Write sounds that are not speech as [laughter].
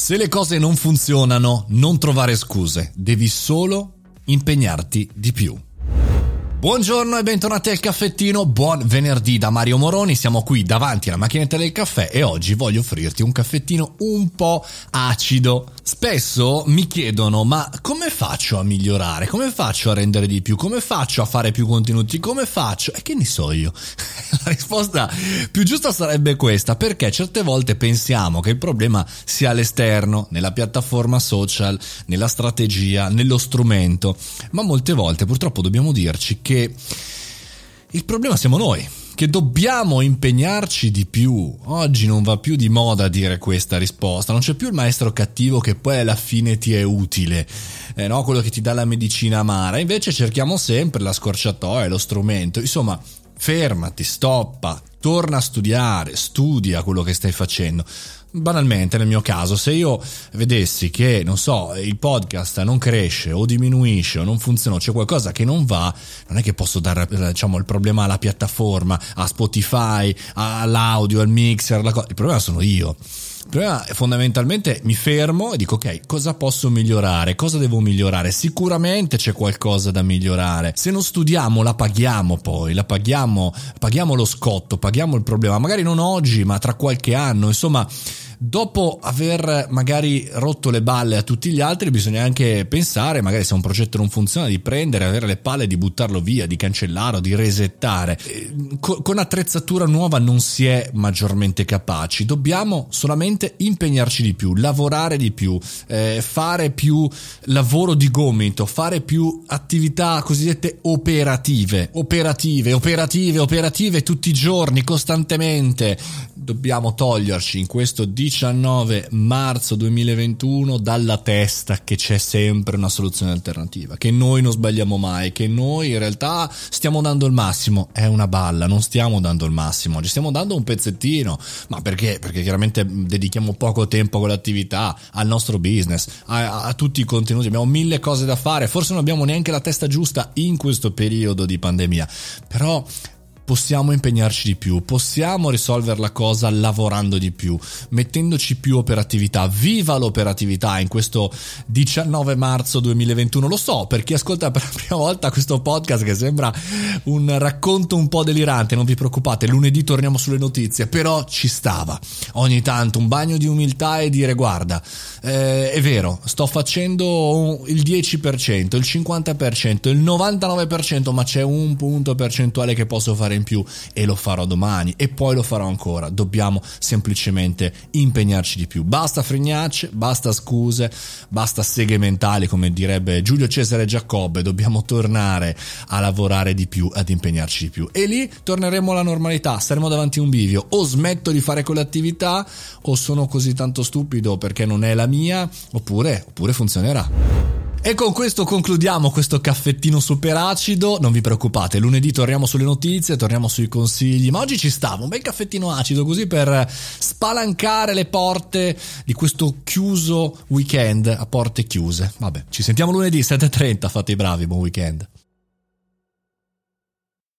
Se le cose non funzionano, non trovare scuse, devi solo impegnarti di più. Buongiorno e bentornati al caffettino, buon venerdì da Mario Moroni, siamo qui davanti alla macchinetta del caffè e oggi voglio offrirti un caffettino un po' acido. Spesso mi chiedono ma come faccio a migliorare, come faccio a rendere di più, come faccio a fare più contenuti, come faccio? E che ne so io? [laughs] La risposta più giusta sarebbe questa, perché certe volte pensiamo che il problema sia all'esterno, nella piattaforma social, nella strategia, nello strumento, ma molte volte purtroppo dobbiamo dirci che il problema siamo noi, che dobbiamo impegnarci di più. Oggi non va più di moda dire questa risposta, non c'è più il maestro cattivo che poi alla fine ti è utile, eh, no? quello che ti dà la medicina amara, invece cerchiamo sempre la scorciatoia, lo strumento, insomma fermati, stoppa, torna a studiare, studia quello che stai facendo. Banalmente nel mio caso se io vedessi che non so il podcast non cresce o diminuisce o non funziona c'è qualcosa che non va non è che posso dare diciamo il problema alla piattaforma a Spotify all'audio al mixer il problema sono io il problema è fondamentalmente mi fermo e dico ok, cosa posso migliorare? Cosa devo migliorare? Sicuramente c'è qualcosa da migliorare. Se non studiamo la paghiamo poi, la paghiamo, paghiamo lo scotto, paghiamo il problema, magari non oggi, ma tra qualche anno, insomma dopo aver magari rotto le balle a tutti gli altri bisogna anche pensare magari se un progetto non funziona di prendere avere le palle di buttarlo via di cancellarlo di resettare. Eh, con attrezzatura nuova non si è maggiormente capaci. Dobbiamo solamente impegnarci di più lavorare di più eh, fare più lavoro di gomito fare più attività cosiddette operative. Operative operative operative tutti i giorni costantemente. Dobbiamo toglierci in questo 19 marzo 2021 dalla testa che c'è sempre una soluzione alternativa, che noi non sbagliamo mai, che noi in realtà stiamo dando il massimo. È una balla, non stiamo dando il massimo, ci stiamo dando un pezzettino. Ma perché? Perché chiaramente dedichiamo poco tempo a quell'attività, al nostro business, a, a tutti i contenuti, abbiamo mille cose da fare, forse non abbiamo neanche la testa giusta in questo periodo di pandemia. Però possiamo impegnarci di più, possiamo risolvere la cosa lavorando di più, mettendoci più operatività. Viva l'operatività in questo 19 marzo 2021. Lo so, per chi ascolta per la prima volta questo podcast che sembra un racconto un po' delirante, non vi preoccupate, lunedì torniamo sulle notizie, però ci stava. Ogni tanto un bagno di umiltà e dire guarda, eh, è vero, sto facendo il 10%, il 50%, il 99%, ma c'è un punto percentuale che posso fare in più e lo farò domani e poi lo farò ancora. Dobbiamo semplicemente impegnarci di più. Basta fregnacce, basta scuse, basta seghe mentali, come direbbe Giulio Cesare Giacobbe. Dobbiamo tornare a lavorare di più, ad impegnarci di più. E lì torneremo alla normalità, saremo davanti a un bivio. O smetto di fare quell'attività o sono così tanto stupido perché non è la mia, oppure, oppure funzionerà. E con questo concludiamo questo caffettino super acido. Non vi preoccupate, lunedì torniamo sulle notizie, torniamo sui consigli. Ma oggi ci stava un bel caffettino acido così per spalancare le porte di questo chiuso weekend a porte chiuse. Vabbè, ci sentiamo lunedì 7.30. Fate i bravi, buon weekend.